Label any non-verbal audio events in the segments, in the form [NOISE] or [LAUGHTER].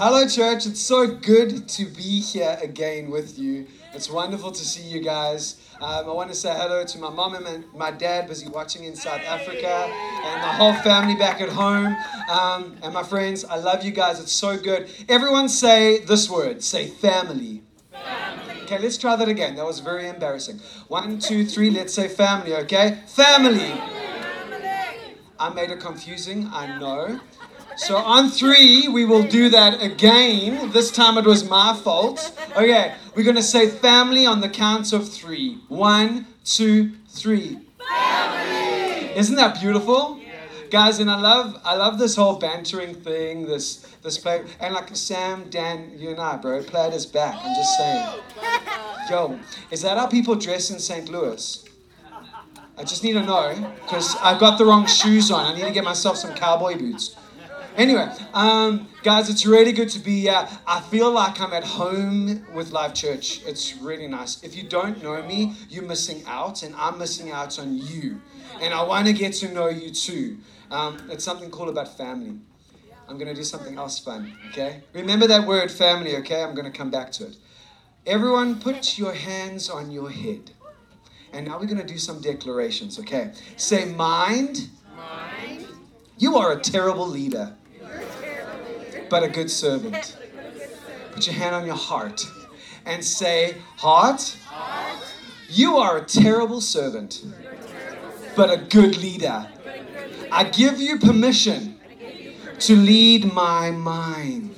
Hello, church. It's so good to be here again with you. It's wonderful to see you guys. Um, I want to say hello to my mom and my, dad, busy watching in South Africa, and my whole family back at home. Um, and my friends, I love you guys. It's so good. Everyone say this word say family. Family. Okay, let's try that again. That was very embarrassing. One, two, three. Let's say family, okay? Family. I made it confusing, I know. So on three, we will do that again. This time it was my fault. Okay, we're to say family on the count of three. One, two, three. Family. Isn't that beautiful? Guys, and I love I love this whole bantering thing, this this play and like Sam, Dan, you and I, bro, play us back. I'm just saying. Yo, is that how people dress in St. Louis? I just need to know because I've got the wrong shoes on. I need to get myself some cowboy boots. Anyway, um, guys, it's really good to be here. I feel like I'm at home with Live Church. It's really nice. If you don't know me, you're missing out, and I'm missing out on you. And I want to get to know you too. Um, it's something cool about family. I'm going to do something else fun, okay? Remember that word family, okay? I'm going to come back to it. Everyone, put your hands on your head. And now we're going to do some declarations, okay? Say, mind. Mind. You are a terrible leader but a good servant. Put your hand on your heart and say, Heart, you are a terrible servant, but a good leader. I give you permission to lead my mind.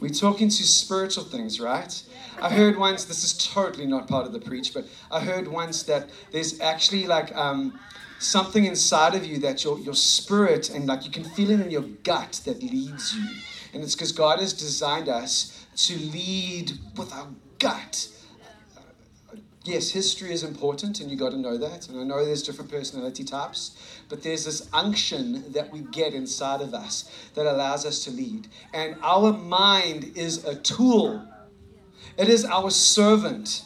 We're talking to spiritual things, right? I heard once, this is totally not part of the preach, but I heard once that there's actually like, um, something inside of you that your, your spirit and like you can feel it in your gut that leads you. And it's because God has designed us to lead with our gut. yes, history is important and you got to know that. And I know there's different personality types, but there's this unction that we get inside of us that allows us to lead. And our mind is a tool, it is our servant.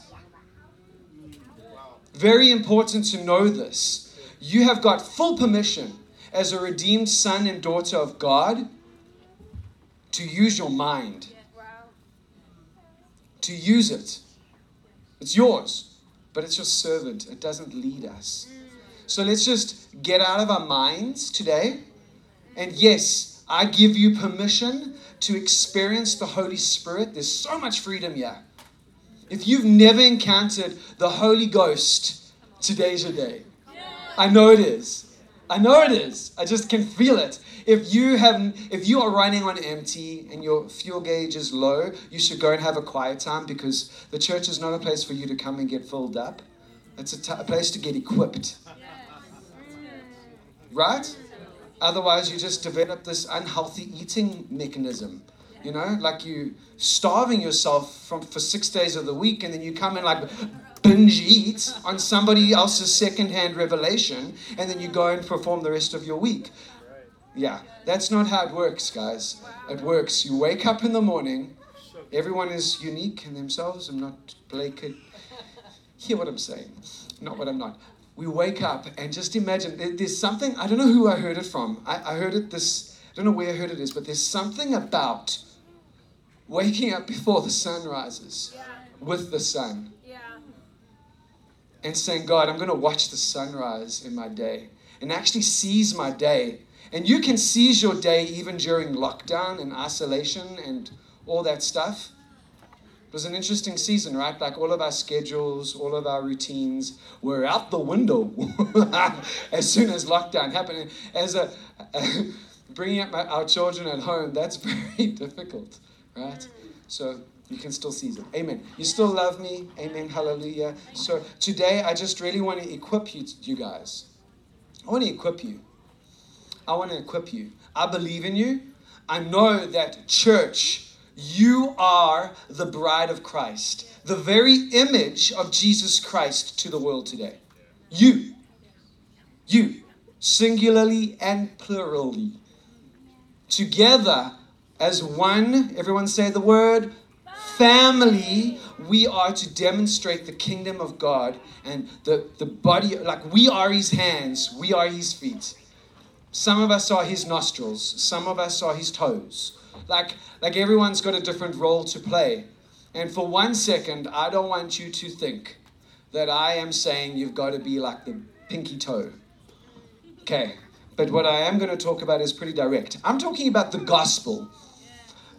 Very important to know this you have got full permission as a redeemed son and daughter of God to use your mind. To use it. It's yours, but it's your servant. It doesn't lead us. So let's just get out of our minds today. And yes, I give you permission to experience the Holy Spirit. There's so much freedom here. If you've never encountered the Holy Ghost, today's your day. I know it is. I know it is. I just can feel it. If you have, if you are running on empty and your fuel gauge is low, you should go and have a quiet time because the church is not a place for you to come and get filled up. It's a, t- a place to get equipped. Right? Otherwise, you just develop this unhealthy eating mechanism. You know, like you starving yourself from for six days of the week, and then you come in like binge eat on somebody else's secondhand revelation, and then you go and perform the rest of your week. Yeah, that's not how it works, guys. It works. You wake up in the morning. Everyone is unique in themselves. I'm not Blake. Hear what I'm saying, not what I'm not. We wake up and just imagine there's something. I don't know who I heard it from. I, I heard it this. I don't know where I heard it is, but there's something about waking up before the sun rises with the sun and saying, God, I'm going to watch the sunrise in my day and actually seize my day. And you can seize your day even during lockdown and isolation and all that stuff. It was an interesting season, right? Like all of our schedules, all of our routines were out the window [LAUGHS] as soon as lockdown happened. As a [LAUGHS] bringing up my, our children at home, that's [LAUGHS] very difficult, right? So you can still seize it. Amen. You still love me. Amen. Hallelujah. So today, I just really want to equip you, you guys. I want to equip you. I want to equip you. I believe in you. I know that, church, you are the bride of Christ, the very image of Jesus Christ to the world today. You. You. Singularly and plurally. Together as one, everyone say the word family, we are to demonstrate the kingdom of God and the, the body, like we are his hands, we are his feet. Some of us are his nostrils, some of us are his toes. like like everyone's got a different role to play. And for one second, I don't want you to think that I am saying you've got to be like the pinky toe. Okay. But what I am going to talk about is pretty direct. I'm talking about the gospel.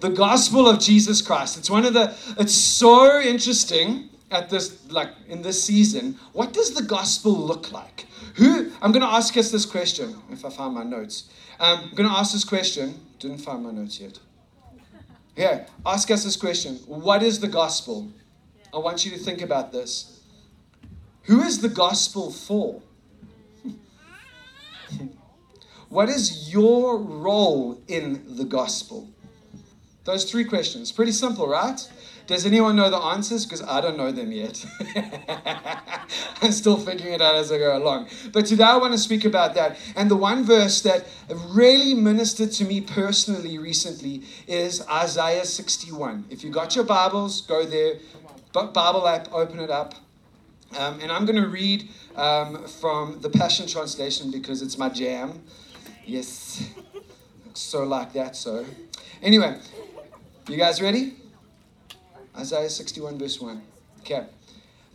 The gospel of Jesus Christ. It's one of the it's so interesting at this like in this season. What does the gospel look like? Who I'm going to ask us this question if I find my notes. Um, I'm going to ask this question. Didn't find my notes yet. Yeah, ask us this question. What is the gospel? I want you to think about this. Who is the gospel for? [LAUGHS] what is your role in the gospel? Those three questions. Pretty simple, right? Does anyone know the answers? Because I don't know them yet. [LAUGHS] I'm still figuring it out as I go along. But today I want to speak about that. And the one verse that really ministered to me personally recently is Isaiah 61. If you got your Bibles, go there. Bible app, open it up. Um, and I'm going to read um, from the Passion Translation because it's my jam. Yes. [LAUGHS] So like that, so. Anyway, you guys ready? Isaiah 61, verse 1. Okay.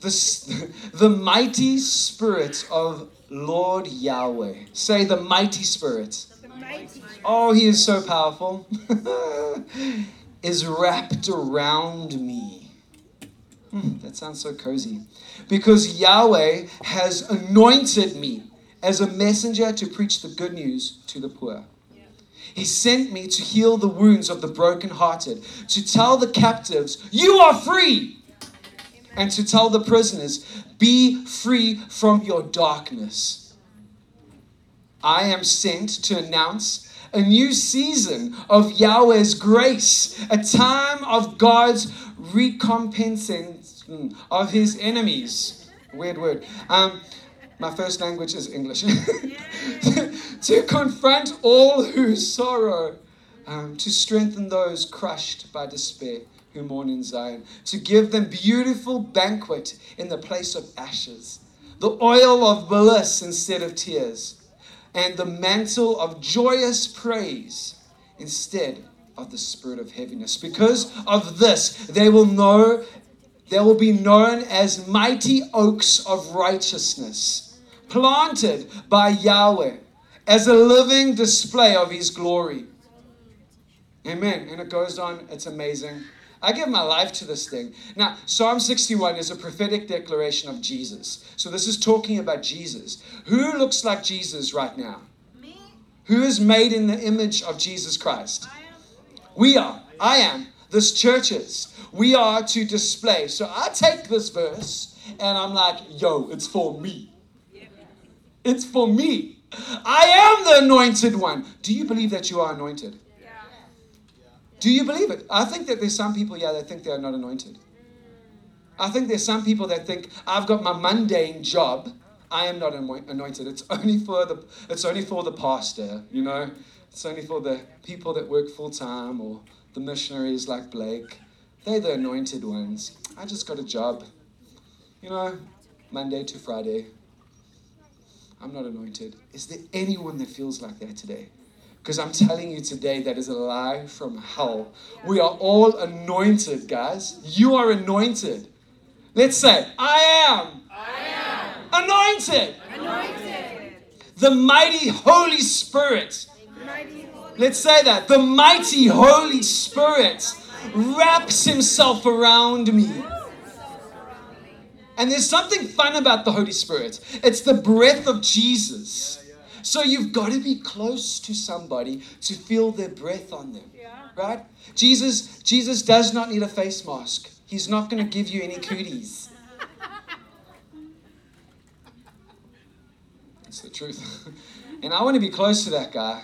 The, [LAUGHS] the mighty spirit of Lord Yahweh. Say the mighty spirit. The mighty. Oh, he is so powerful. [LAUGHS] is wrapped around me. Hmm, that sounds so cozy. Because Yahweh has anointed me as a messenger to preach the good news to the poor. He sent me to heal the wounds of the brokenhearted, to tell the captives, You are free! And to tell the prisoners, Be free from your darkness. I am sent to announce a new season of Yahweh's grace, a time of God's recompensing of his enemies. Weird word. Um, my first language is English. [LAUGHS] to confront all who sorrow, um, to strengthen those crushed by despair who mourn in Zion, to give them beautiful banquet in the place of ashes, the oil of bliss instead of tears, and the mantle of joyous praise instead of the spirit of heaviness. Because of this, they will know they will be known as mighty oaks of righteousness planted by Yahweh as a living display of His glory. Amen. And it goes on, it's amazing. I give my life to this thing. Now, Psalm 61 is a prophetic declaration of Jesus. So this is talking about Jesus. Who looks like Jesus right now? Me. Who is made in the image of Jesus Christ? I am. We are. I am. This church is. We are to display. So I take this verse and I'm like, yo, it's for me. It's for me. I am the anointed one. Do you believe that you are anointed? Yeah. Do you believe it? I think that there's some people, yeah, that think they are not anointed. I think there's some people that think I've got my mundane job. I am not anointed. It's only for the it's only for the pastor, you know. It's only for the people that work full time or the missionaries like Blake. They're the anointed ones. I just got a job. You know, Monday to Friday. I'm not anointed. Is there anyone that feels like that today? Because I'm telling you today, that is a lie from hell. We are all anointed, guys. You are anointed. Let's say, I am, I am. anointed. Anointed. The mighty Holy Spirit. Mighty Holy. Let's say that. The mighty Holy Spirit wraps himself around me. And there's something fun about the Holy Spirit. It's the breath of Jesus. So you've got to be close to somebody to feel their breath on them. Yeah. Right? Jesus Jesus does not need a face mask. He's not going to give you any [LAUGHS] cooties. It's the truth. [LAUGHS] And I want to be close to that guy.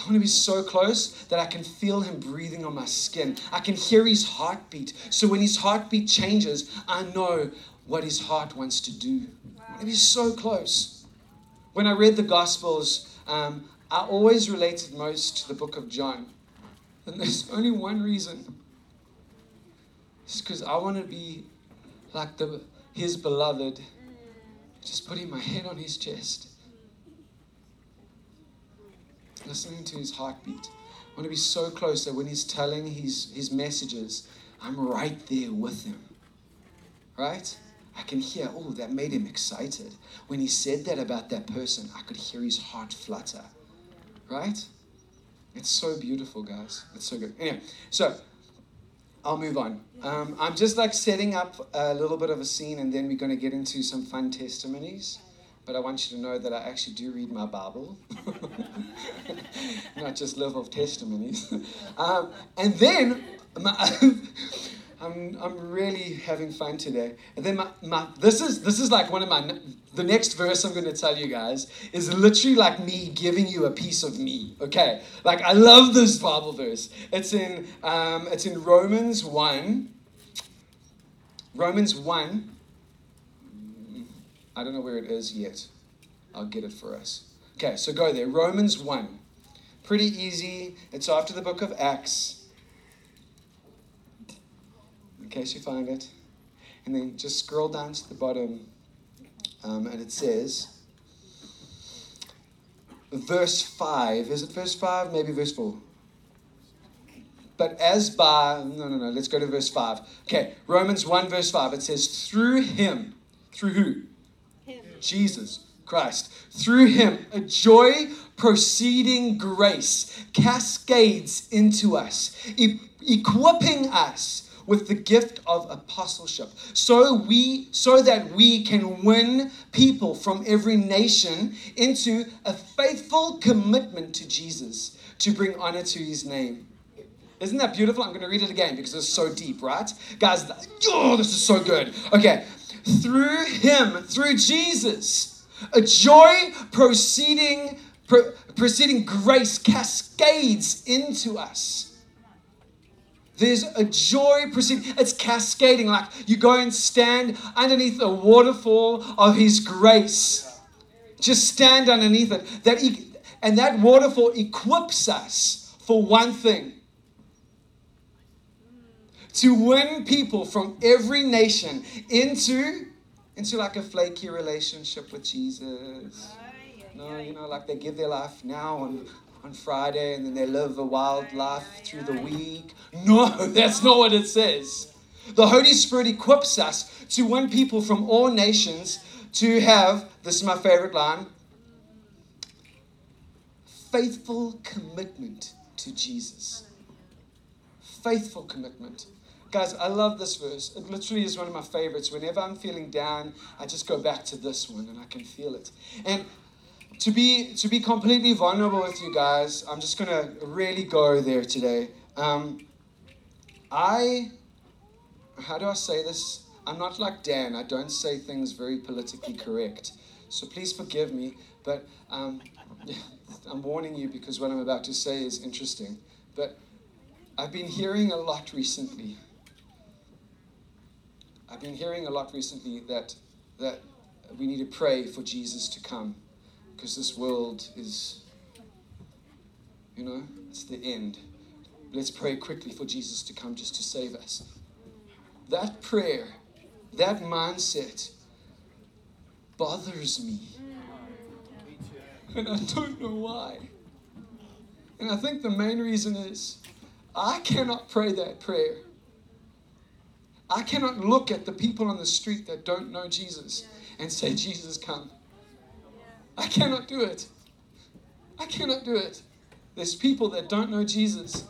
I want to be so close that I can feel him breathing on my skin. I can hear his heartbeat. So when his heartbeat changes, I know what his heart wants to do. I want to be so close. When I read the Gospels, um, I always related most to the book of John. And there's [LAUGHS] only one reason. It's because I want to be like the his beloved, just putting my head on his chest, listening to his heartbeat. I want to be so close that when he's telling his, his messages, I'm right there with him. Right? I can hear, oh, that made him excited. When he said that about that person, I could hear his heart flutter. Right? It's so beautiful, guys. It's so good. Anyway, so I'll move on. Um, I'm just like setting up a little bit of a scene, and then we're going to get into some fun testimonies. But I want you to know that I actually do read my Bible, [LAUGHS] not just live off testimonies. [LAUGHS] Um, and then my, [LAUGHS] I'm, I'm really having fun today. And then my, my this is this is like one of my the next verse I'm going to tell you guys is literally like me giving you a piece of me. Okay, like I love this Bible verse. It's in um, it's in Romans one. Romans one. I don't know where it is yet. I'll get it for us. Okay, so go there. Romans one. Pretty easy. It's after the book of Acts in case you find it. And then just scroll down to the bottom, um, and it says, verse 5. Is it verse 5? Maybe verse 4. But as by, no, no, no, let's go to verse 5. Okay, Romans 1, verse 5. It says, through him, through who? Him. Jesus Christ. Through him, a joy proceeding grace cascades into us, e- equipping us with the gift of apostleship so we so that we can win people from every nation into a faithful commitment to Jesus to bring honor to his name. Isn't that beautiful? I'm going to read it again because it's so deep right? Guys oh this is so good. Okay. Through him through jesus a joy proceeding pro- proceeding grace cascades into us there's a joy proceeding. It's cascading like you go and stand underneath the waterfall of His grace. Just stand underneath it. That and that waterfall equips us for one thing to win people from every nation into into like a flaky relationship with Jesus. No, you know, like they give their life now and on Friday and then they live a wild life through the week. No, [LAUGHS] that's not what it says. The Holy Spirit equips us to win people from all nations to have, this is my favorite line, faithful commitment to Jesus. Faithful commitment. Guys, I love this verse. It literally is one of my favorites. Whenever I'm feeling down, I just go back to this one and I can feel it. And to be to be completely vulnerable with you guys, I'm just gonna really go there today. Um, I, how do I say this? I'm not like Dan. I don't say things very politically correct. So please forgive me. But um, [LAUGHS] I'm warning you because what I'm about to say is interesting. But I've been hearing a lot recently. I've been hearing a lot recently that that we need to pray for Jesus to come because this world is, you know, it's the end. Let's pray quickly for Jesus to come just to save us. That prayer, that mindset bothers me. And I don't know why. And I think the main reason is I cannot pray that prayer. I cannot look at the people on the street that don't know Jesus and say, Jesus, come. I cannot do it. I cannot do it. There's people that don't know Jesus.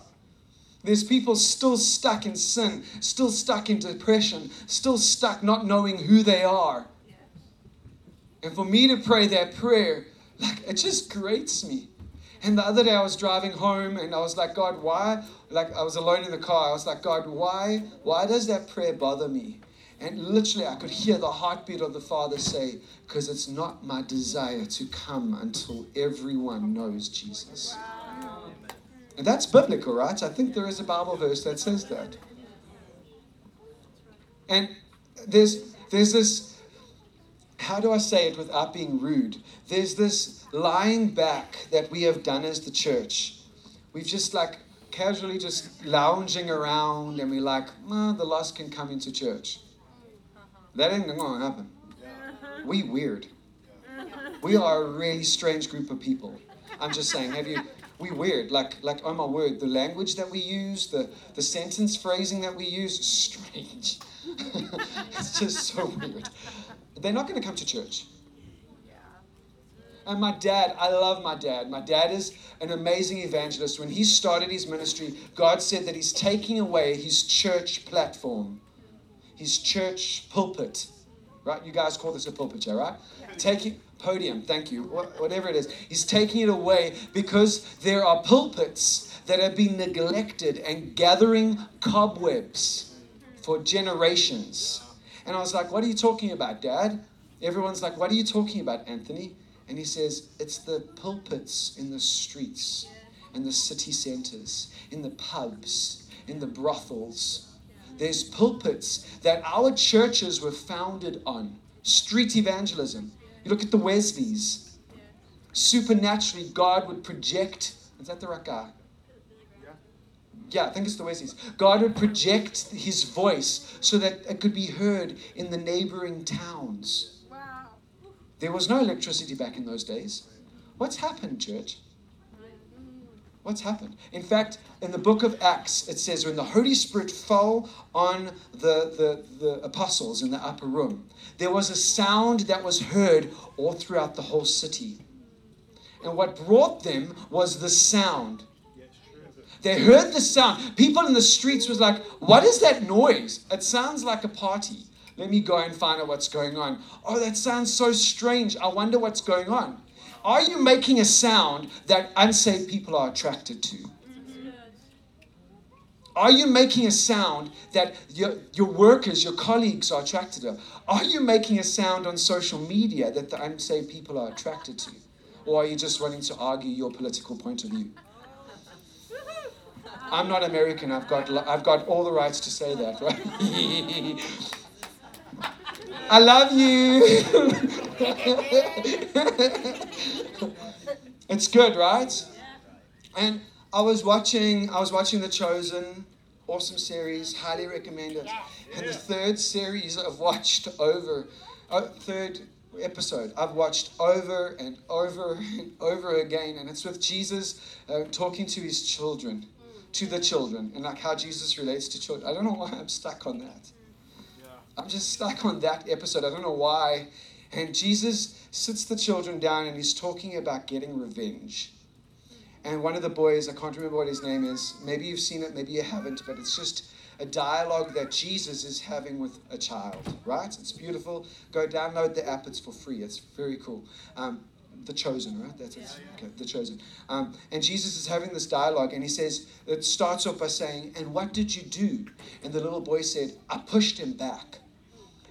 There's people still stuck in sin, still stuck in depression, still stuck not knowing who they are. And for me to pray that prayer, like it just grates me. And the other day I was driving home and I was like, God, why? Like I was alone in the car. I was like, God, why? Why does that prayer bother me? And literally, I could hear the heartbeat of the Father say, Because it's not my desire to come until everyone knows Jesus. And that's biblical, right? I think there is a Bible verse that says that. And there's, there's this, how do I say it without being rude? There's this lying back that we have done as the church. We've just like casually just lounging around and we're like, oh, the lost can come into church. That ain't gonna happen. Uh-huh. We weird. Uh-huh. We are a really strange group of people. I'm just saying, have you we weird. Like, like oh my word, the language that we use, the, the sentence phrasing that we use, strange. [LAUGHS] it's just so weird. They're not going to come to church. And my dad, I love my dad. My dad is an amazing evangelist. When he started his ministry, God said that he's taking away his church platform, his church pulpit. Right? You guys call this a pulpit, yeah, right? Taking podium, thank you. Whatever it is. He's taking it away because there are pulpits that have been neglected and gathering cobwebs for generations. And I was like, What are you talking about, Dad? Everyone's like, What are you talking about, Anthony? And he says, It's the pulpits in the streets, in the city centers, in the pubs, in the brothels. There's pulpits that our churches were founded on street evangelism. You look at the Wesleys. Supernaturally, God would project. Is that the right guy? Yeah, I think it's the Wesleys. God would project his voice so that it could be heard in the neighboring towns. Wow. There was no electricity back in those days. What's happened, church? What's happened? In fact, in the book of Acts, it says when the Holy Spirit fell on the, the, the apostles in the upper room, there was a sound that was heard all throughout the whole city. And what brought them was the sound. They heard the sound. People in the streets was like, "What is that noise? It sounds like a party. Let me go and find out what's going on. Oh, that sounds so strange. I wonder what's going on." Are you making a sound that unsaved people are attracted to? Are you making a sound that your, your workers, your colleagues are attracted to? Are you making a sound on social media that the unsaved people are attracted to? Or are you just wanting to argue your political point of view? I'm not American. I've got, I've got all the rights to say that, right? [LAUGHS] I love you. [LAUGHS] it's good, right? And I was watching I was watching The Chosen, awesome series, highly recommend it. And the third series I've watched over uh, third episode I've watched over and over and over again and it's with Jesus uh, talking to his children, to the children and like how Jesus relates to children. I don't know why I'm stuck on that. I'm just stuck on that episode. I don't know why. And Jesus sits the children down and he's talking about getting revenge. And one of the boys, I can't remember what his name is, maybe you've seen it, maybe you haven't, but it's just a dialogue that Jesus is having with a child, right? It's beautiful. Go download the app, it's for free. It's very cool. Um, the chosen, right? That's it. Okay, the chosen. Um, and Jesus is having this dialogue, and he says, it starts off by saying, And what did you do? And the little boy said, I pushed him back.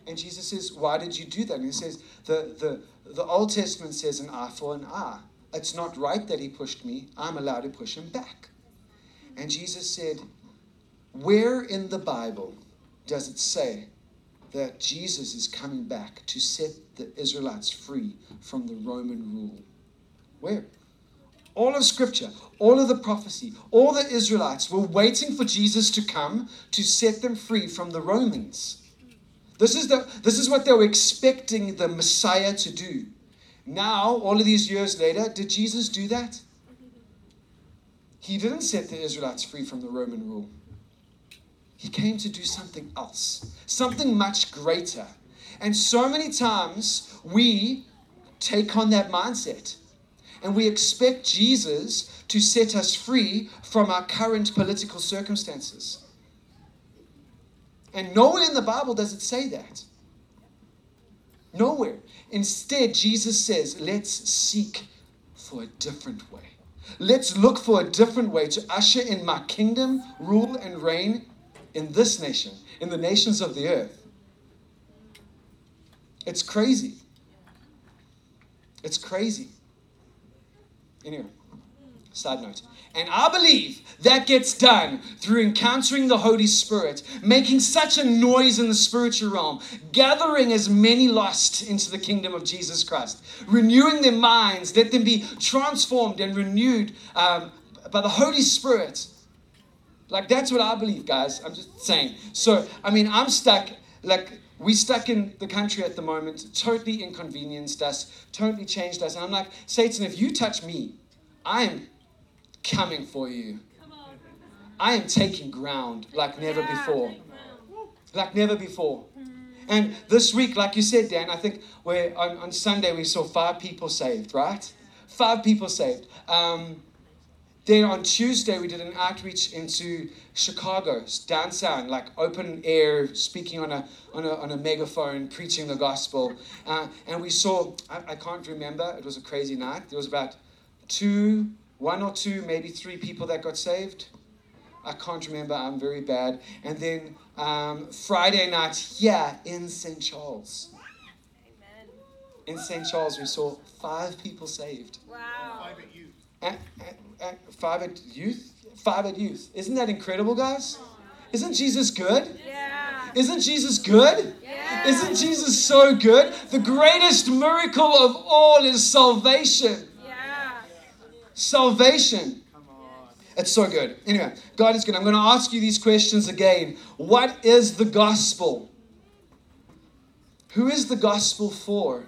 And Jesus says, Why did you do that? And he says, The, the, the Old Testament says an eye for an eye. It's not right that he pushed me. I'm allowed to push him back. And Jesus said, Where in the Bible does it say that Jesus is coming back to set the Israelites free from the Roman rule? Where? All of Scripture, all of the prophecy, all the Israelites were waiting for Jesus to come to set them free from the Romans. This is, the, this is what they were expecting the Messiah to do. Now, all of these years later, did Jesus do that? He didn't set the Israelites free from the Roman rule. He came to do something else, something much greater. And so many times we take on that mindset and we expect Jesus to set us free from our current political circumstances. And nowhere in the Bible does it say that. Nowhere. Instead, Jesus says, let's seek for a different way. Let's look for a different way to usher in my kingdom, rule, and reign in this nation, in the nations of the earth. It's crazy. It's crazy. Anyway, side note. And I believe that gets done through encountering the Holy Spirit, making such a noise in the spiritual realm, gathering as many lost into the kingdom of Jesus Christ, renewing their minds, let them be transformed and renewed um, by the Holy Spirit. Like, that's what I believe, guys. I'm just saying. So, I mean, I'm stuck, like, we stuck in the country at the moment, totally inconvenienced us, totally changed us. And I'm like, Satan, if you touch me, I am coming for you. I am taking ground like never before. Like never before. And this week, like you said, Dan, I think we're, on, on Sunday we saw five people saved, right? Five people saved. Um, then on Tuesday, we did an outreach into Chicago, downtown, like open air, speaking on a, on a, on a megaphone, preaching the gospel. Uh, and we saw, I, I can't remember, it was a crazy night. There was about two, one or two, maybe three people that got saved. I can't remember, I'm very bad. And then um, Friday night here in St. Charles. In St. Charles, we saw five people saved. Wow. At, at, at five at youth? Five at youth. Isn't that incredible, guys? Isn't Jesus good? Yeah. Isn't Jesus good? Yeah. Isn't Jesus so good? The greatest miracle of all is salvation. Salvation. It's so good. Anyway, God is good. I'm going to ask you these questions again. What is the gospel? Who is the gospel for?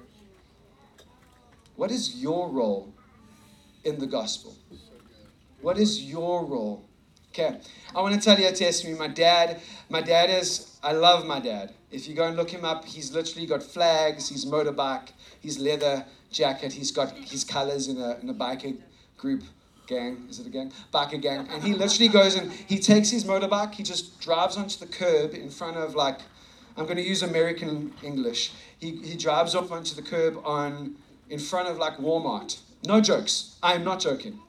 What is your role in the gospel? What is your role? Okay, I want to tell you a testimony. My dad, my dad is, I love my dad. If you go and look him up, he's literally got flags, he's motorbike, he's leather jacket, he's got his colors in a, in a biker group gang. Is it a gang? Biker gang. And he literally goes and he takes his motorbike, he just drives onto the curb in front of like, I'm going to use American English. He, he drives off onto the curb on in front of like Walmart. No jokes. I am not joking.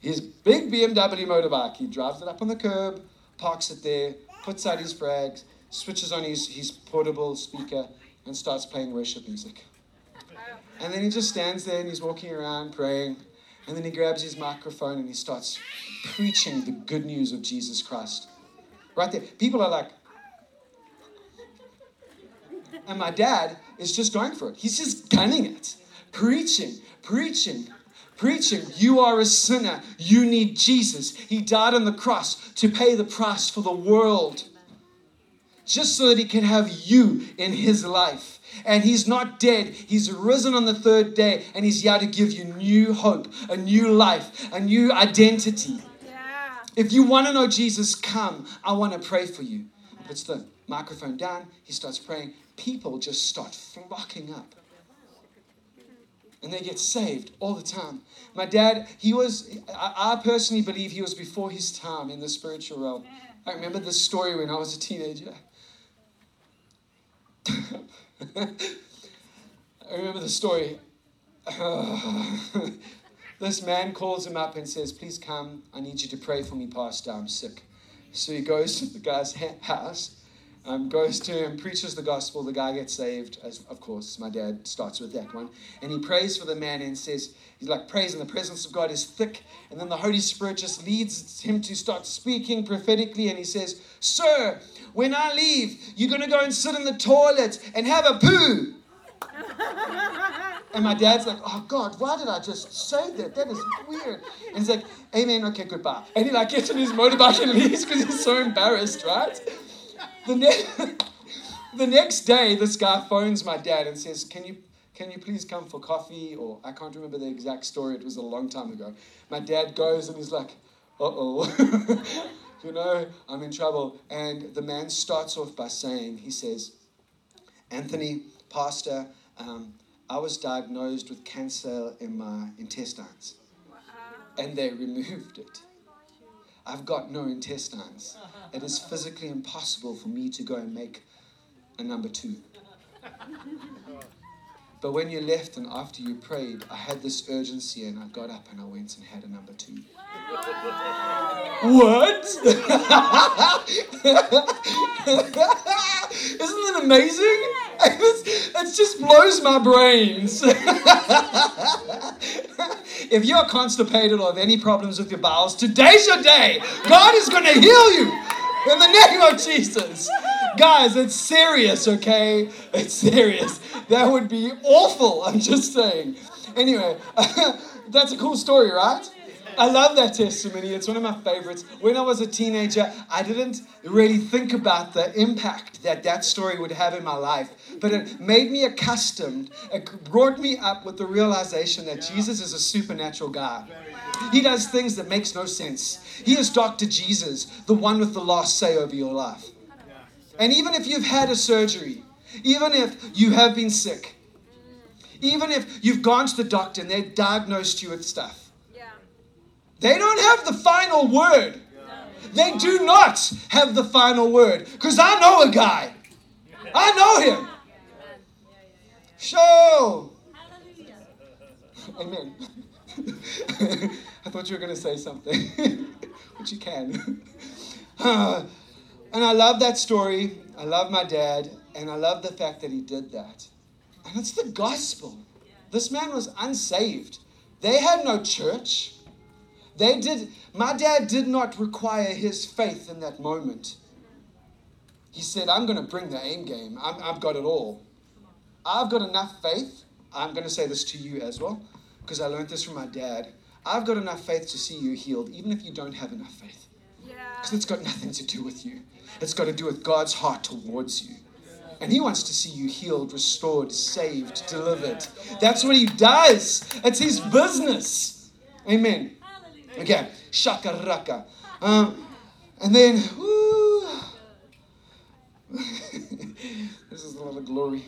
His big BMW motorbike. He drives it up on the curb, parks it there, puts out his frags, switches on his, his portable speaker, and starts playing worship music. And then he just stands there and he's walking around praying. And then he grabs his microphone and he starts preaching the good news of Jesus Christ. Right there. People are like, and my dad is just going for it. He's just gunning it. Preaching, preaching, preaching. You are a sinner. You need Jesus. He died on the cross to pay the price for the world. Just so that he can have you in his life. And he's not dead. He's risen on the third day. And he's here to give you new hope, a new life, a new identity. Yeah. If you want to know Jesus, come. I want to pray for you. He puts the microphone down. He starts praying. People just start flocking up. And they get saved all the time. My dad, he was, I, I personally believe he was before his time in the spiritual realm. I remember this story when I was a teenager. [LAUGHS] I remember the story. [SIGHS] this man calls him up and says, Please come. I need you to pray for me, Pastor. I'm sick. So he goes to the guy's house, um, goes to him, preaches the gospel. The guy gets saved. As, of course, my dad starts with that one. And he prays for the man and says, He's like, praise, and the presence of God is thick. And then the Holy Spirit just leads him to start speaking prophetically. And he says, Sir, when I leave, you're going to go and sit in the toilet and have a poo. And my dad's like, oh God, why did I just say that? That is weird. And he's like, amen, okay, goodbye. And he like gets on his motorbike and leaves because he's so embarrassed, right? The, ne- [LAUGHS] the next day, this guy phones my dad and says, can you, can you please come for coffee? Or I can't remember the exact story. It was a long time ago. My dad goes and he's like, uh-oh. [LAUGHS] you know, I'm in trouble. And the man starts off by saying, he says, Anthony, pastor, um, I was diagnosed with cancer in my intestines, and they removed it. I've got no intestines. It is physically impossible for me to go and make a number two. [LAUGHS] But when you left and after you prayed, I had this urgency and I got up and I went and had a number two. What? [LAUGHS] Isn't it amazing? [LAUGHS] It just blows my brains. [LAUGHS] if you're constipated or have any problems with your bowels, today's your day. God is going to heal you in the name of Jesus. Guys, it's serious, okay? It's serious. That would be awful, I'm just saying. Anyway, [LAUGHS] that's a cool story, right? I love that testimony. It's one of my favorites. When I was a teenager, I didn't really think about the impact that that story would have in my life. But it made me accustomed, it brought me up with the realization that Jesus is a supernatural God. He does things that makes no sense. He is Dr. Jesus, the one with the last say over your life. And even if you've had a surgery, even if you have been sick, even if you've gone to the doctor and they've diagnosed you with stuff, Yeah. they don't have the final word. They do not have the final word. Because I know a guy. I know him. Show. Amen. [LAUGHS] I thought you were going to say something, [LAUGHS] but you can. [LAUGHS] Uh, and I love that story. I love my dad, and I love the fact that he did that. And it's the gospel. This man was unsaved. They had no church. They did. My dad did not require his faith in that moment. He said, "I'm going to bring the aim game. I'm, I've got it all. I've got enough faith. I'm going to say this to you as well, because I learned this from my dad. I've got enough faith to see you healed, even if you don't have enough faith. Because it's got nothing to do with you. It's got to do with God's heart towards you." And he wants to see you healed, restored, saved, delivered. That's what he does. It's his business. Amen. Okay, shaka raka. Um, and then, [LAUGHS] this is a lot of glory.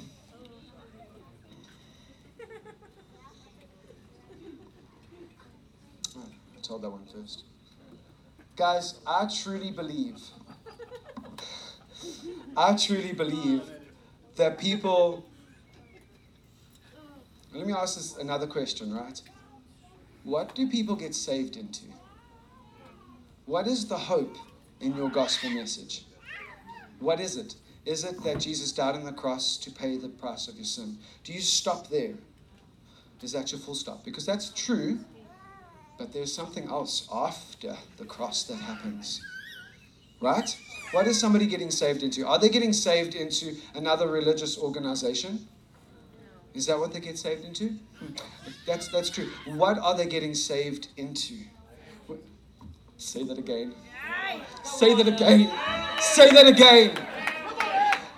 [LAUGHS] I told that one first. Guys, I truly believe, [LAUGHS] I truly believe that people. Let me ask this another question, right? What do people get saved into? What is the hope in your gospel message? What is it? Is it that Jesus died on the cross to pay the price of your sin? Do you stop there? Is that your full stop? Because that's true, but there's something else after the cross that happens. Right? What is somebody getting saved into? Are they getting saved into another religious organization? Is that what they get saved into? Hmm. That's that's true. What are they getting saved into? Say that again. Say that again. Say that again.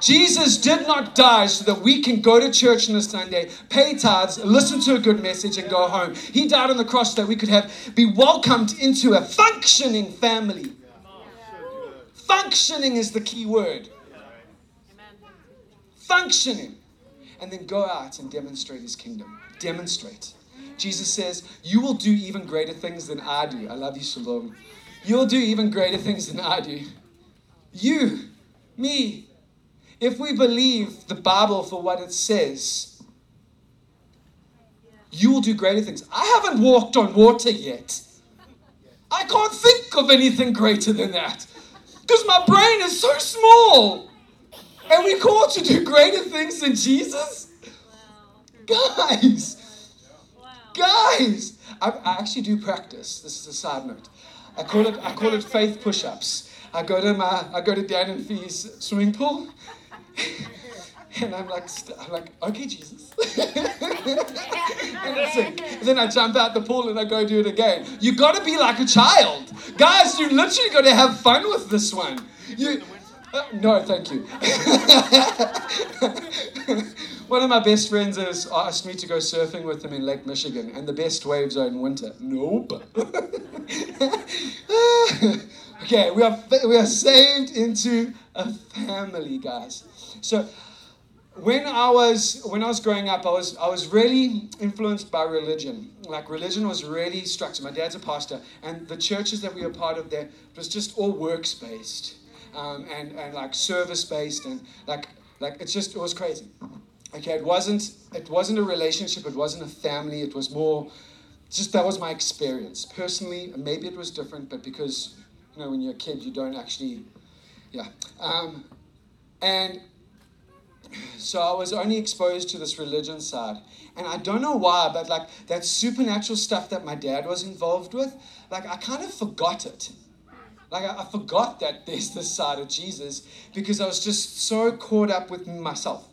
Jesus did not die so that we can go to church on a Sunday, pay tithes, listen to a good message, and go home. He died on the cross so that we could have be welcomed into a functioning family. Functioning is the key word. Functioning. And then go out and demonstrate his kingdom. Demonstrate. Jesus says, You will do even greater things than I do. I love you, Shalom. You'll do even greater things than I do. You, me. If we believe the Bible for what it says, you will do greater things. I haven't walked on water yet. I can't think of anything greater than that because my brain is so small. And we called to do greater things than Jesus? Guys, guys, I, I actually do practice. This is a side note. I call it I call it faith push-ups. I go to my I go to Dan and Fee's swimming pool, and I'm like st- I'm like okay Jesus, [LAUGHS] and. [LAUGHS] Then I jump out the pool and I go do it again. You got to be like a child, guys. You literally got to have fun with this one. You. Uh, no, thank you. [LAUGHS] One of my best friends has asked me to go surfing with him in Lake Michigan, and the best waves are in winter. Nope. okay, we are we are saved into a family, guys. So when I was when I was growing up, I was I was really influenced by religion. Like religion was really structured. My dad's a pastor, and the churches that we were part of there was just all works based, um, and and like service based, and like like it's just it was crazy. Okay, it wasn't it wasn't a relationship. It wasn't a family. It was more just that was my experience personally. Maybe it was different, but because you know when you're a kid, you don't actually, yeah. Um, and so I was only exposed to this religion side. And I don't know why, but like that supernatural stuff that my dad was involved with, like I kind of forgot it. Like I, I forgot that there's this side of Jesus because I was just so caught up with myself.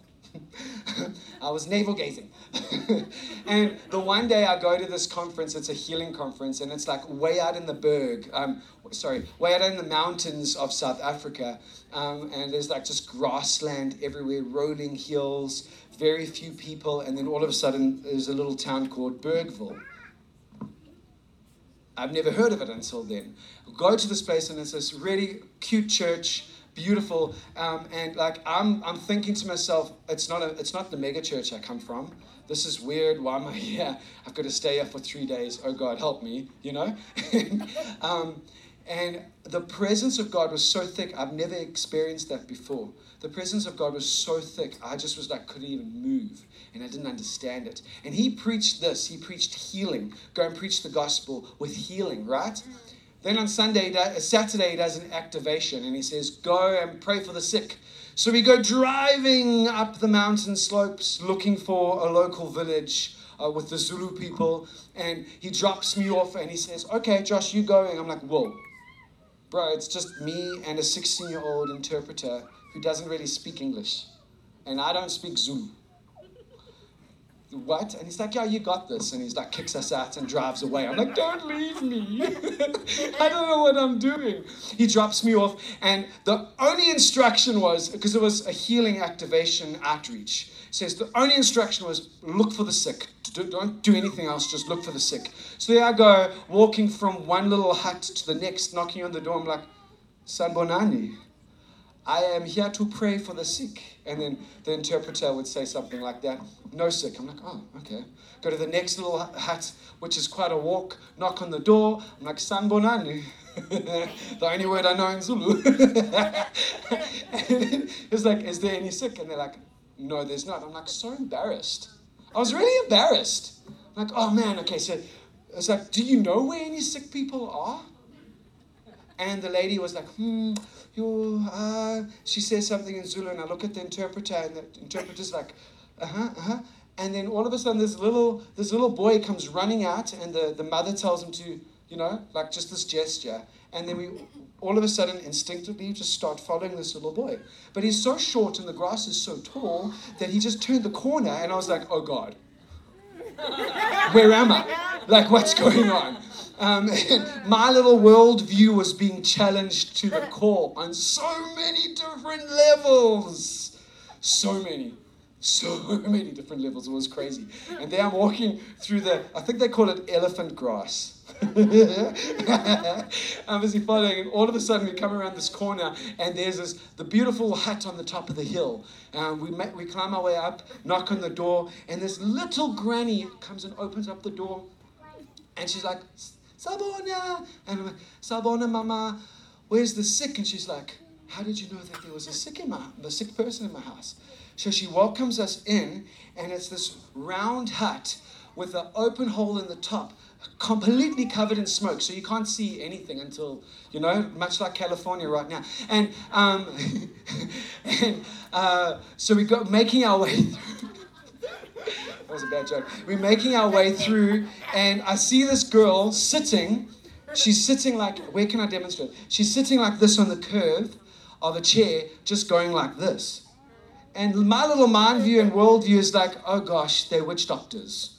[LAUGHS] I was navel gazing. [LAUGHS] and the one day I go to this conference, it's a healing conference, and it's like way out in the Berg, um, sorry, way out in the mountains of South Africa. Um, and there's like just grassland everywhere, rolling hills, very few people, and then all of a sudden there's a little town called Bergville. I've never heard of it until then. Go to this place, and it's this really cute church beautiful. Um, and like I'm, I'm thinking to myself, it's not a, it's not the mega church I come from. This is weird. Why am I [LAUGHS] here? I've got to stay here for three days. Oh God, help me, you know. [LAUGHS] um, and the presence of God was so thick. I've never experienced that before. The presence of God was so thick. I just was like, couldn't even move. And I didn't understand it. And he preached this. He preached healing. Go and preach the gospel with healing, right? Then on Sunday, Saturday, he does an activation and he says, Go and pray for the sick. So we go driving up the mountain slopes looking for a local village uh, with the Zulu people. And he drops me off and he says, Okay, Josh, you going? I'm like, Whoa. Bro, it's just me and a 16 year old interpreter who doesn't really speak English. And I don't speak Zulu what? And he's like, yeah, you got this. And he's like, kicks us out and drives away. I'm like, don't leave me. [LAUGHS] I don't know what I'm doing. He drops me off. And the only instruction was, because it was a healing activation outreach, says the only instruction was look for the sick. Don't do anything else, just look for the sick. So there I go, walking from one little hut to the next, knocking on the door. I'm like, Sanibonani, I am here to pray for the sick. And then the interpreter would say something like that No sick. I'm like, Oh, okay. Go to the next little hut, which is quite a walk, knock on the door. I'm like, Sanibonani. [LAUGHS] the only word I know in Zulu. [LAUGHS] it's like, Is there any sick? And they're like, No, there's not. I'm like, So embarrassed. I was really embarrassed. I'm like, Oh man, okay. So it's like, Do you know where any sick people are? And the lady was like, Hmm you, uh, she says something in Zulu, and I look at the interpreter, and the interpreter's like, uh huh, uh huh. And then all of a sudden, this little, this little boy comes running out, and the, the mother tells him to, you know, like just this gesture. And then we, all of a sudden, instinctively just start following this little boy. But he's so short, and the grass is so tall that he just turned the corner, and I was like, oh God, where am I? Like, what's going on? Um, [LAUGHS] my little worldview was being challenged to the [LAUGHS] core on so many different levels. So many. So [LAUGHS] many different levels. It was crazy. And there I'm walking through the, I think they call it elephant grass. I'm busy following, and all of a sudden we come around this corner, and there's this the beautiful hut on the top of the hill. Um, we met, we climb our way up, knock on the door, and this little granny comes and opens up the door, and she's like, Sabona. And I'm like, Sabona, mama, where's the sick? And she's like, how did you know that there was a sick in my, the sick person in my house? So she welcomes us in, and it's this round hut with an open hole in the top, completely covered in smoke, so you can't see anything until you know, much like California right now. And um, [LAUGHS] and uh, so we go making our way [LAUGHS] through was a bad joke. We're making our way through, and I see this girl sitting. She's sitting like, where can I demonstrate? She's sitting like this on the curve of a chair, just going like this. And my little mind view and worldview is like, oh gosh, they're witch doctors.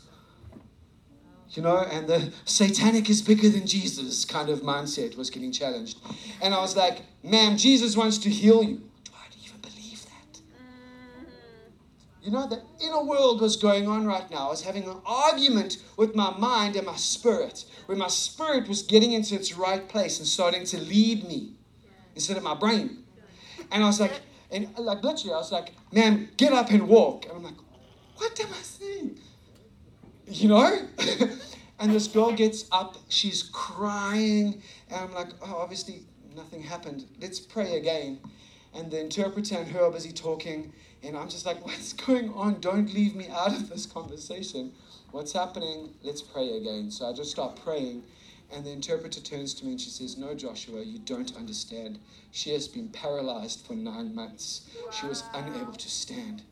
You know, and the satanic is bigger than Jesus kind of mindset was getting challenged. And I was like, ma'am, Jesus wants to heal you. You know, the inner world was going on right now. I was having an argument with my mind and my spirit, where my spirit was getting into its right place and starting to lead me instead of my brain. And I was like, and like literally, I was like, man, get up and walk. And I'm like, what am I saying? You know? [LAUGHS] and this girl gets up, she's crying, and I'm like, oh, obviously nothing happened. Let's pray again. And the interpreter and her are busy talking. And I'm just like, [LAUGHS] what's going on? Don't leave me out of this conversation. What's happening? Let's pray again. So I just start praying. And the interpreter turns to me and she says, No, Joshua, you don't understand. She has been paralyzed for nine months. She was unable to stand.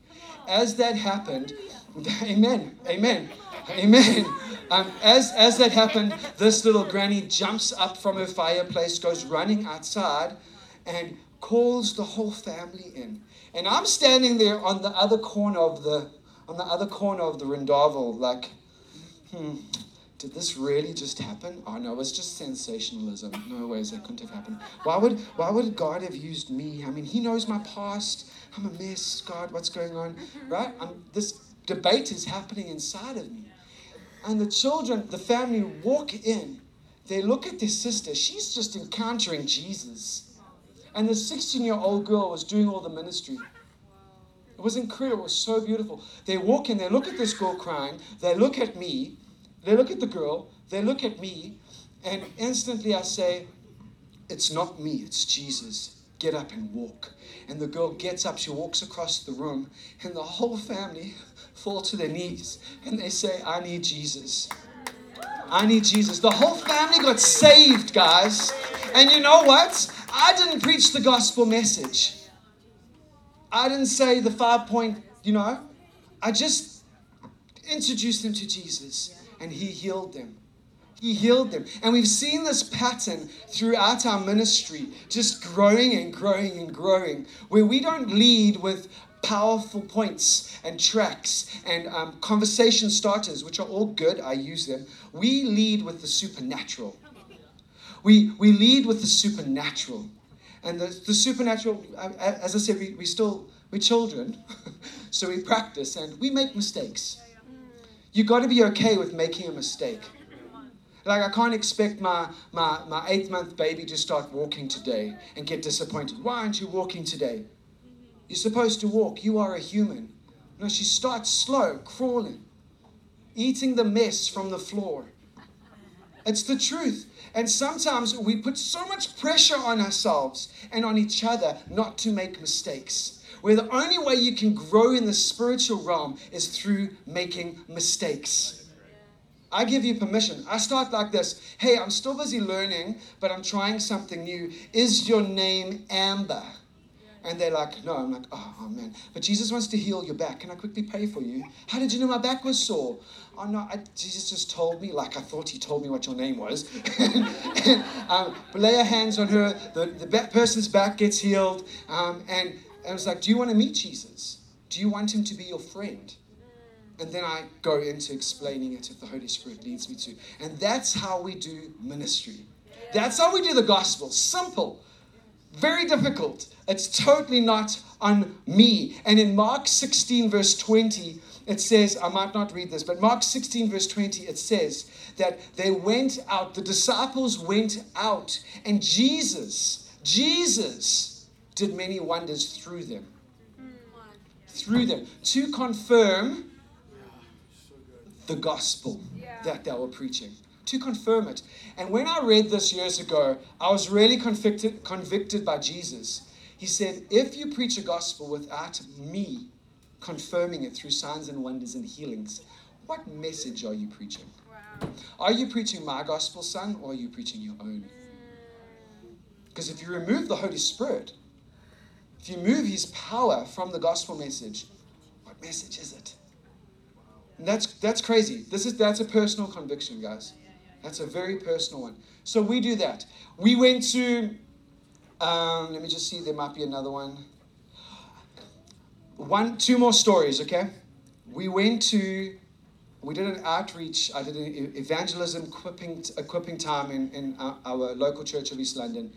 As that happened, [LAUGHS] amen, amen, amen. Um, as, as that happened, this little granny jumps up from her fireplace, goes running outside, and calls the whole family in And I'm standing there on the other corner of the on the other corner of the rondavel, like, hmm, did this really just happen? Oh no, it's just sensationalism. No ways that couldn't have happened. Why would why would God have used me? I mean, He knows my past. I'm a mess. God, what's going on? Right? I'm, this debate is happening inside of me. And the children, the family walk in. They look at their sister. She's just encountering Jesus. And the 16 year old girl was doing all the ministry. It was incredible. It was so beautiful. They walk in, they look at this girl crying, they look at me, they look at the girl, they look at me, and instantly I say, It's not me, it's Jesus. Get up and walk. And the girl gets up, she walks across the room, and the whole family [LAUGHS] fall to their knees and they say, I need Jesus. I need Jesus. The whole family got saved, guys. And you know what? I didn't preach the gospel message. I didn't say the five point, you know. I just introduced them to Jesus and he healed them. He healed them. And we've seen this pattern throughout our ministry, just growing and growing and growing, where we don't lead with powerful points and tracks and um, conversation starters, which are all good. I use them. We lead with the supernatural. We, we lead with the supernatural. And the, the supernatural, as I said, we, we still, we're children. [LAUGHS] so we practice and we make mistakes. you got to be okay with making a mistake. Like, I can't expect my, my, my eighth month baby to start walking today and get disappointed. Why aren't you walking today? You're supposed to walk. You are a human. No, she starts slow, crawling, eating the mess from the floor. It's the truth. And sometimes we put so much pressure on ourselves and on each other not to make mistakes. Where the only way you can grow in the spiritual realm is through making mistakes. I give you permission. I start like this Hey, I'm still busy learning, but I'm trying something new. Is your name Amber? And they're like, no. I'm like, oh, oh, man. But Jesus wants to heal your back. Can I quickly pray for you? How did you know my back was sore? Oh, no. I, Jesus just told me, like I thought he told me what your name was. [LAUGHS] um, lay your hands on her. The, the person's back gets healed. Um, and, and I was like, do you want to meet Jesus? Do you want him to be your friend? And then I go into explaining it if the Holy Spirit leads me to. And that's how we do ministry. That's how we do the gospel. Simple. Very difficult. It's totally not on me. And in Mark 16, verse 20, it says, I might not read this, but Mark 16, verse 20, it says that they went out, the disciples went out, and Jesus, Jesus did many wonders through them. Through them to confirm the gospel that they were preaching to confirm it. And when I read this years ago, I was really convicted, convicted by Jesus. He said, If you preach a gospel without me confirming it through signs and wonders and healings, what message are you preaching? Wow. Are you preaching my gospel, son, or are you preaching your own? Because if you remove the Holy Spirit, if you move his power from the gospel message, what message is it? And that's that's crazy. This is that's a personal conviction, guys. That's a very personal one. So we do that. We went to, um, let me just see, there might be another one. One, two more stories, okay? We went to, we did an outreach, I did an evangelism equipping, equipping time in, in our, our local church of East London.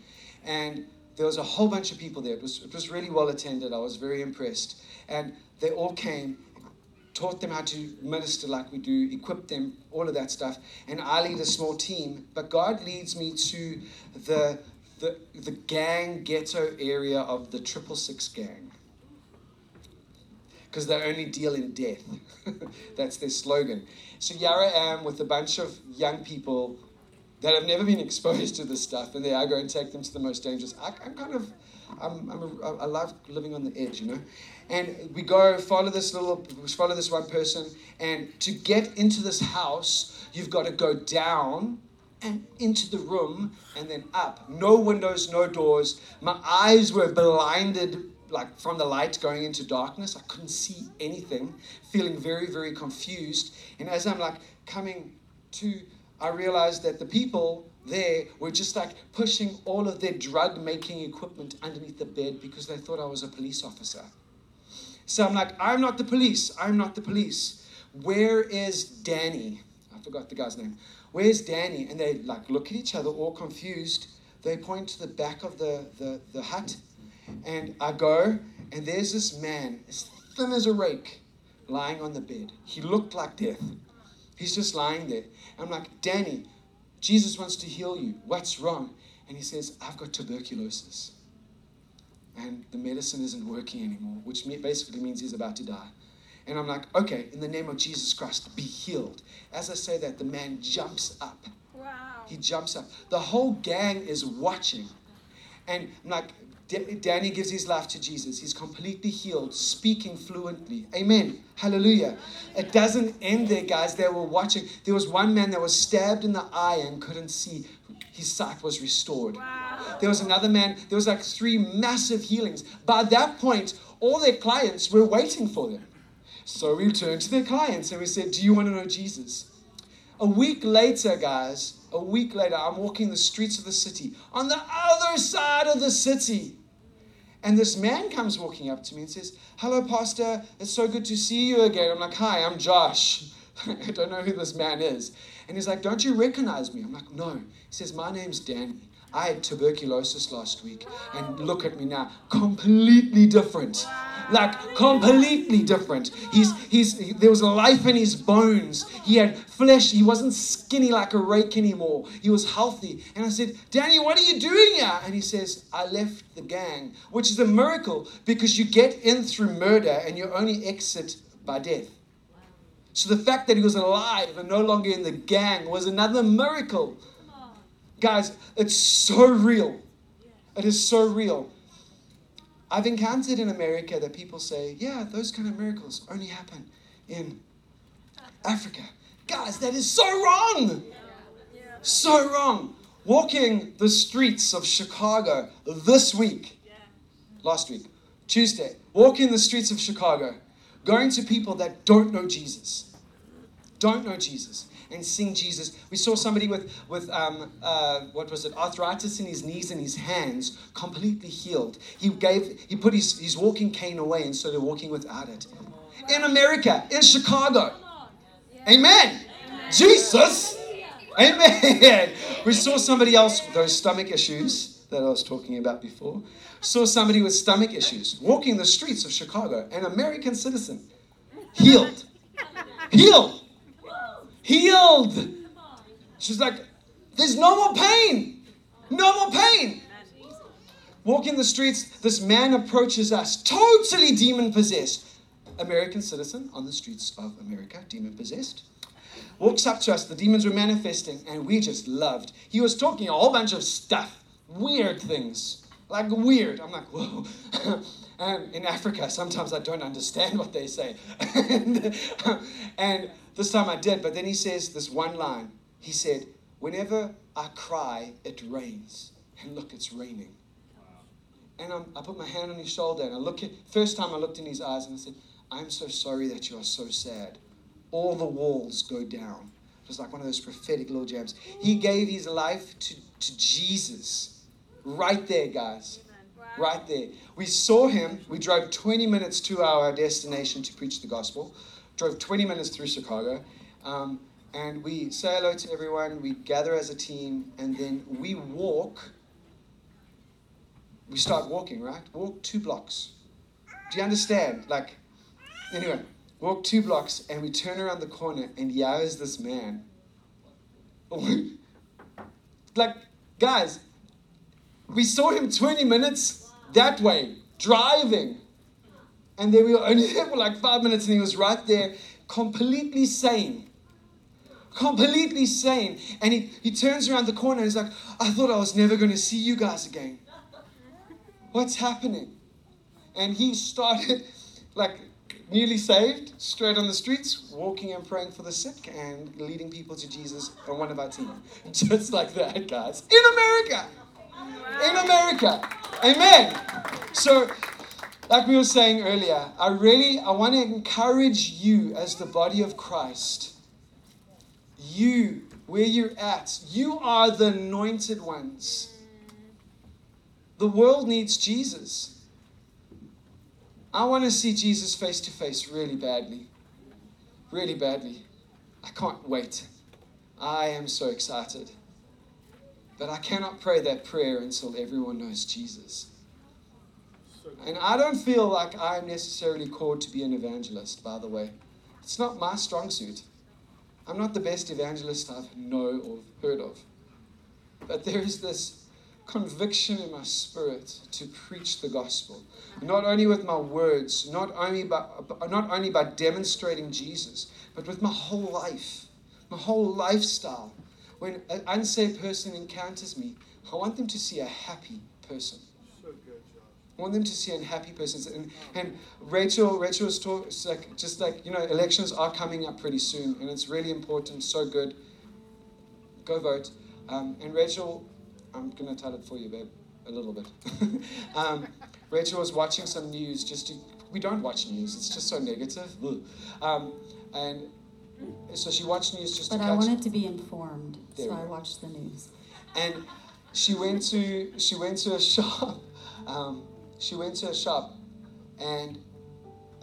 And there was a whole bunch of people there. It was, it was really well attended. I was very impressed. And they all came taught them how to minister like we do, equipped them, all of that stuff. And I lead a small team, but God leads me to the the, the gang ghetto area of the triple six gang. Because they only deal in death. [LAUGHS] That's their slogan. So here I am with a bunch of young people that have never been [LAUGHS] exposed to this stuff, and there I go and take them to the most dangerous. I, am kind of, I'm, I'm a, I love living on the edge, you know. And we go follow this little, follow this one person, and to get into this house, you've got to go down and into the room and then up. No windows, no doors. My eyes were blinded like from the light going into darkness. I couldn't see anything, feeling very, very confused. And as I'm like coming to I realized that the people there were just like pushing all of their drug making equipment underneath the bed because they thought I was a police officer. So I'm like, I'm not the police. I'm not the police. Where is Danny? I forgot the guy's name. Where's Danny? And they like look at each other, all confused. They point to the back of the, the, the hut. And I go, and there's this man, as thin as a rake, lying on the bed. He looked like death. He's just lying there. I'm like, Danny, Jesus wants to heal you. What's wrong? And he says, I've got tuberculosis. And the medicine isn't working anymore, which basically means he's about to die. And I'm like, okay, in the name of Jesus Christ, be healed. As I say that, the man jumps up. Wow. He jumps up. The whole gang is watching. And I'm like, Danny gives his life to Jesus. He's completely healed, speaking fluently. Amen. Hallelujah. It doesn't end there, guys. They were watching. There was one man that was stabbed in the eye and couldn't see. His sight was restored. Wow. There was another man, there was like three massive healings. By that point, all their clients were waiting for them. So we turned to their clients and we said, Do you want to know Jesus? A week later, guys, a week later, I'm walking the streets of the city on the other side of the city. And this man comes walking up to me and says, Hello, Pastor. It's so good to see you again. I'm like, Hi, I'm Josh. [LAUGHS] I don't know who this man is. And he's like, Don't you recognize me? I'm like, No. He says, My name's Danny. I had tuberculosis last week. And look at me now. Completely different. Like completely different. He's he's he, there was life in his bones. He had flesh. He wasn't skinny like a rake anymore. He was healthy. And I said, Danny, what are you doing here? And he says, I left the gang, which is a miracle because you get in through murder and you only exit by death. So the fact that he was alive and no longer in the gang was another miracle. Guys, it's so real. It is so real. I've encountered in America that people say, yeah, those kind of miracles only happen in Africa. Guys, that is so wrong. So wrong. Walking the streets of Chicago this week, last week, Tuesday, walking the streets of Chicago, going to people that don't know Jesus, don't know Jesus, and seeing Jesus. We saw somebody with, with um, uh, what was it, arthritis in his knees and his hands, completely healed. He gave, he put his, his walking cane away and started walking without it. In America, in Chicago. Amen. Jesus. Amen. We saw somebody else with those stomach issues that I was talking about before. Saw somebody with stomach issues walking the streets of Chicago, an American citizen, healed. Healed. Healed. She's like, there's no more pain. No more pain. Walking the streets, this man approaches us, totally demon possessed. American citizen on the streets of America, demon possessed walks up to us. The demons were manifesting, and we just loved. He was talking a whole bunch of stuff, weird things, like weird. I'm like, whoa. [LAUGHS] and in Africa, sometimes I don't understand what they say. [LAUGHS] and, and this time I did, but then he says this one line. He said, Whenever I cry, it rains. And look, it's raining. And I'm, I put my hand on his shoulder and I look at, first time I looked in his eyes and I said, I'm so sorry that you are so sad all the walls go down. It was like one of those prophetic little jams. He gave his life to, to Jesus. Right there, guys. Right there. We saw him. We drove 20 minutes to our destination to preach the gospel. Drove 20 minutes through Chicago. Um, and we say hello to everyone. We gather as a team. And then we walk. We start walking, right? Walk two blocks. Do you understand? Like, anyway, walk two blocks and we turn around the corner and yeah is this man [LAUGHS] like guys we saw him 20 minutes that way driving and then we were only [LAUGHS] there for like five minutes and he was right there completely sane completely sane and he, he turns around the corner and he's like i thought i was never going to see you guys again what's happening and he started [LAUGHS] like newly saved, straight on the streets, walking and praying for the sick and leading people to Jesus on one of our team. [LAUGHS] Just like that, guys. In America. In America. Amen. So, like we were saying earlier, I really I want to encourage you as the body of Christ. You, where you're at, you are the anointed ones. The world needs Jesus. I want to see Jesus face to face really badly. Really badly. I can't wait. I am so excited. But I cannot pray that prayer until everyone knows Jesus. And I don't feel like I'm necessarily called to be an evangelist, by the way. It's not my strong suit. I'm not the best evangelist I've know or heard of. But there is this conviction in my spirit to preach the gospel, not only with my words, not only by, not only by demonstrating Jesus, but with my whole life, my whole lifestyle. When an unsaved person encounters me, I want them to see a happy person. I want them to see a happy person. And, and Rachel, Rachel was talking, like, just like, you know, elections are coming up pretty soon, and it's really important, so good. Go vote. Um, and Rachel, I'm going to tell it for you, babe, a little bit. [LAUGHS] um, Rachel was watching some news just to, we don't watch news, it's just so negative. Um, and so she watched news just to. But I wanted to be informed, There so I watched the news. and she went to she went to a [LAUGHS] shop. She went to a shop, and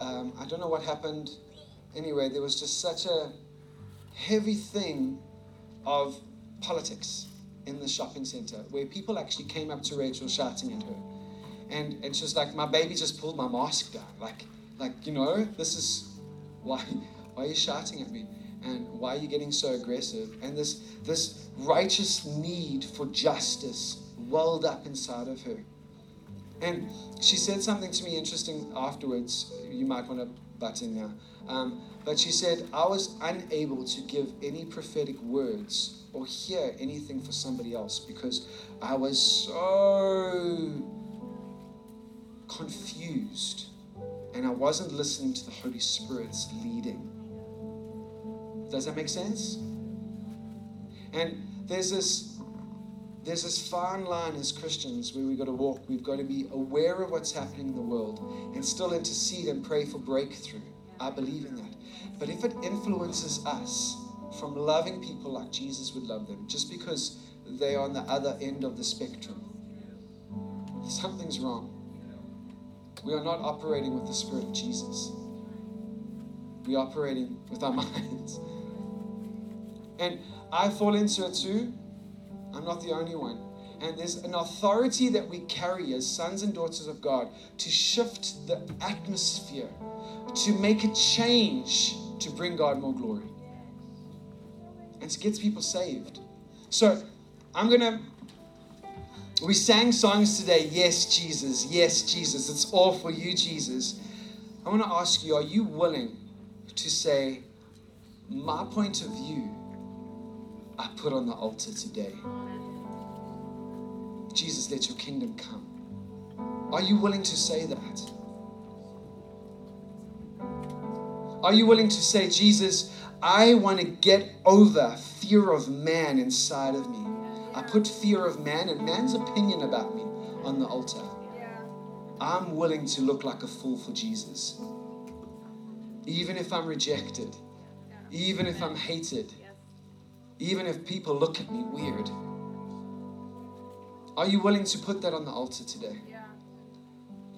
um, I don't know what happened. Anyway, there was just such a heavy thing of politics in the shopping center where people actually came up to Rachel shouting at her, and it's just like my baby just pulled my mask down, like like you know this is why why are you shouting at me? And why are you getting so aggressive? And this this righteous need for justice welled up inside of her and she said something to me interesting afterwards. You might want to butt in now. Um, but she said i was unable to give any prophetic words or hear anything for somebody else because i was so confused and i wasn't listening to the holy spirit's leading. Does that make sense? And there's this there's this fine line as Christians where we've got to walk. We've got to be aware of what's happening in the world and still intercede and pray for breakthrough. I believe in that. But if it influences us from loving people like Jesus would love them, just because they are on the other end of the spectrum, something's wrong. We are not operating with the Spirit of Jesus. We're operating with our [LAUGHS] minds. And I fall into it too. I'm not the only one. And there's an authority that we carry as sons and daughters of God to shift the atmosphere, to make a change to bring God more glory, and to get people saved. So I'm going to. We sang songs today, Yes, Jesus, Yes, Jesus. It's all for you, Jesus. I want to ask you, are you willing to say, My point of view, I put on the altar today? Jesus, let your kingdom come. Are you willing to say that? Are you willing to say, Jesus, I want to get over fear of man inside of me? I put fear of man and man's opinion about me on the altar. I'm willing to look like a fool for Jesus. Even if I'm rejected, even if I'm hated, even if people look at me weird. Are you willing to put that on the altar today?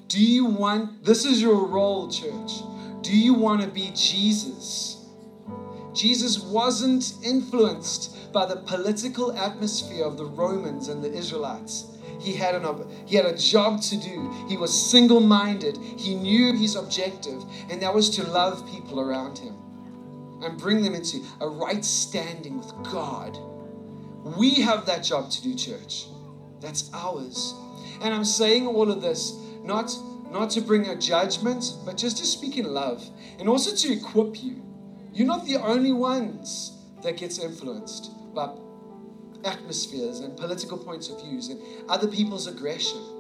Do you want, this is your role, church. Do you want to be Jesus? Jesus wasn't influenced by the political atmosphere of the Romans and the Israelites. He had, an, he had a job to do. He was single minded. He knew his objective, and that was to love people around him and bring them into a right standing with God. We have that job to do, church. That's ours. And I'm saying all of this not, not to bring a judgment, but just to speak in love and also to equip you. You're not the only ones that gets influenced by atmospheres and political points of views and other people's aggression.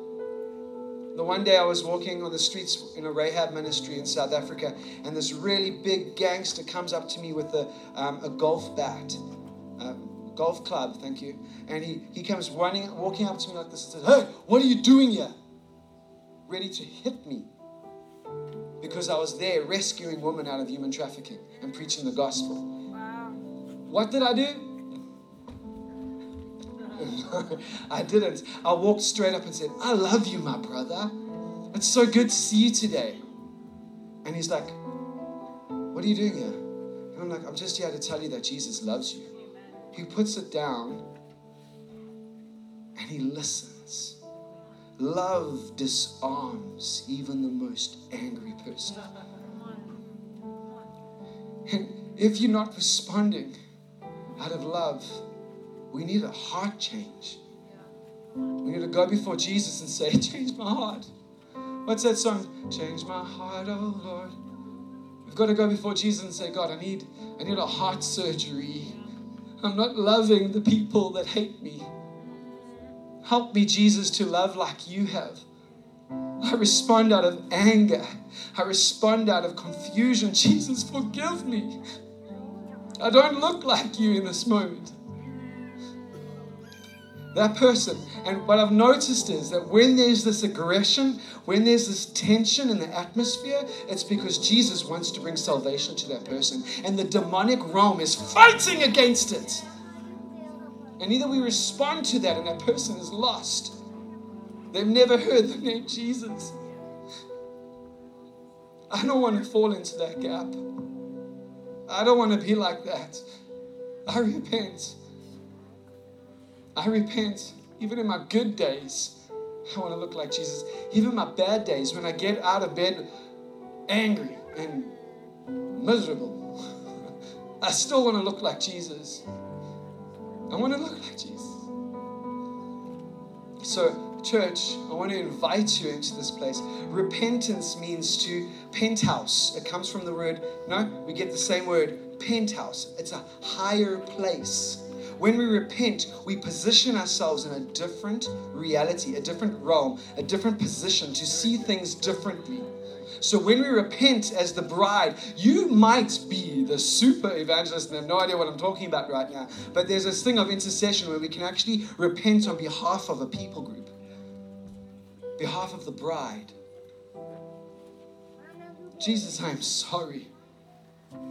The one day I was walking on the streets in a Rahab ministry in South Africa, and this really big gangster comes up to me with a, um, a golf bat, a golf club, thank you. And he, he comes running, walking up to me like this and says, Hey, what are you doing here? Ready to hit me. Because I was there rescuing women out of human trafficking and preaching the gospel. What did I do? [LAUGHS] I didn't. I walked straight up and said, I love you, my brother. It's so good to see you today. And he's like, What are you doing here? And I'm like, I'm just here to tell you that Jesus loves you. He puts it down and he listens. Love disarms even the most angry person. And if you're not responding out of love, we need a heart change. We need to go before Jesus and say, [LAUGHS] Change my heart. What's that song? Change my heart, oh Lord. We've got to go before Jesus and say, God, I need, I need a heart surgery. I'm not loving the people that hate me. Help me, Jesus, to love like you have. I respond out of anger. I respond out of confusion. [LAUGHS] Jesus, forgive me. I don't look like you in this moment. That person. And what I've noticed is that when there's this aggression, when there's this tension in the atmosphere, it's because Jesus wants to bring salvation to that person. And the demonic realm is fighting against it. And either we respond to that and that person is lost. They've never heard the name Jesus. I don't want to fall into that gap. I don't want to be like that. I repent. I repent. Even in my good days, I want to look like Jesus. Even my bad days, when I get out of bed angry and miserable, [LAUGHS] I still want to look like Jesus. I want to look like Jesus. So, church, I want to invite you into this place. Repentance means to penthouse. It comes from the word, no, we get the same word, penthouse. It's a higher place. When we repent, we position ourselves in a different reality, a different realm, a different position to see things differently. So when we repent as the bride, you might be the super evangelist and have no idea what I'm talking about right now. But there's this thing of intercession where we can actually repent on behalf of a people group, behalf of the bride. Jesus, I am sorry.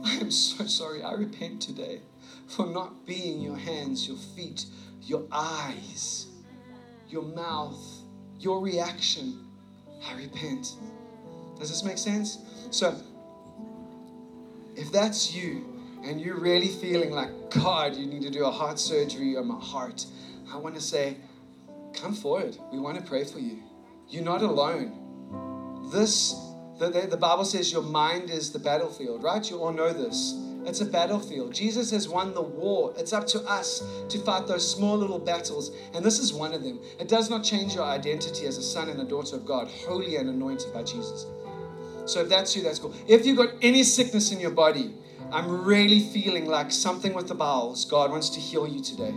I am so sorry. I repent today for not being your hands, your feet, your eyes, your mouth, your reaction. I repent. Does this make sense? So, if that's you and you're really feeling like, God, you need to do a heart surgery on my heart, I want to say, come forward. We want to pray for you. You're not alone. This, the, the, the Bible says your mind is the battlefield, right? You all know this. It's a battlefield. Jesus has won the war. It's up to us to fight those small little battles. And this is one of them. It does not change your identity as a son and a daughter of God, holy and anointed by Jesus. So if that's you, that's cool. If you've got any sickness in your body, I'm really feeling like something with the bowels. God wants to heal you today.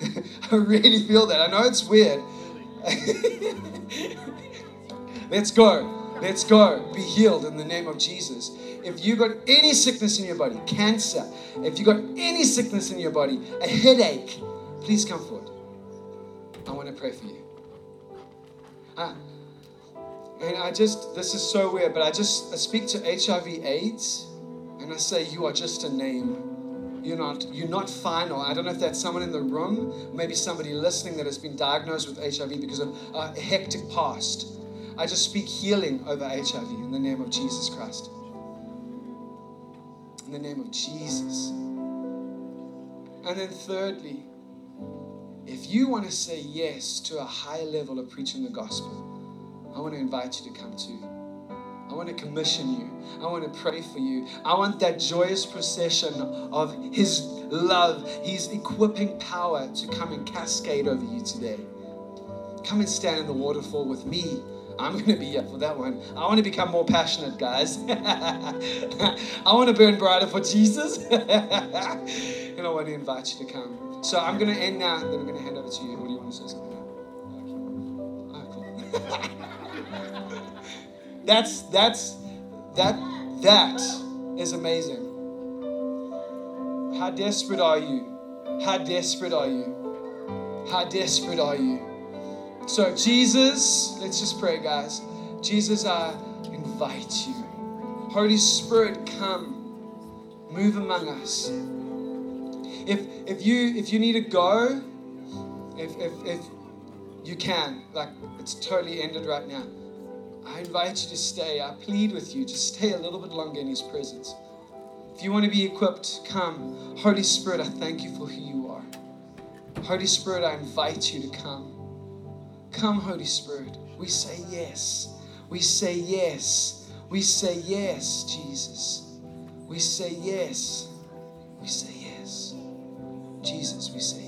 [LAUGHS] I really feel that. I know it's weird. [LAUGHS] Let's go. Let's go. Be healed in the name of Jesus. If you've got any sickness in your body, cancer, if you've got any sickness in your body, a headache, please come forward. I want to pray for you. Ah, and I just, this is so weird, but I just I speak to HIV AIDS and I say, You are just a name. You're not, you're not final. I don't know if that's someone in the room, maybe somebody listening that has been diagnosed with HIV because of a hectic past. I just speak healing over HIV in the name of Jesus Christ. In the name of Jesus. And then, thirdly, if you want to say yes to a high level of preaching the gospel, I want to invite you to come too. I want to commission you. I want to pray for you. I want that joyous procession of His love, His equipping power to come and cascade over you today. Come and stand in the waterfall with me. I'm going to be here for that one. I want to become more passionate, guys. [LAUGHS] I want to burn brighter for Jesus. [LAUGHS] and I want to invite you to come. So I'm going to end now, then I'm going to hand over to you. What do you want to say. Oh, cool. [LAUGHS] That's that's that that is amazing. How desperate are you? How desperate are you? How desperate are you? So Jesus, let's just pray, guys. Jesus, I invite you. Holy Spirit, come, move among us. If if you if you need to go, if if, if you can, like it's totally ended right now. I invite you to stay. I plead with you to stay a little bit longer in His presence. If you want to be equipped, come. Holy Spirit, I thank you for who you are. Holy Spirit, I invite you to come. Come, Holy Spirit. We say yes. We say yes. We say yes, Jesus. We say yes. We say yes. Jesus, we say.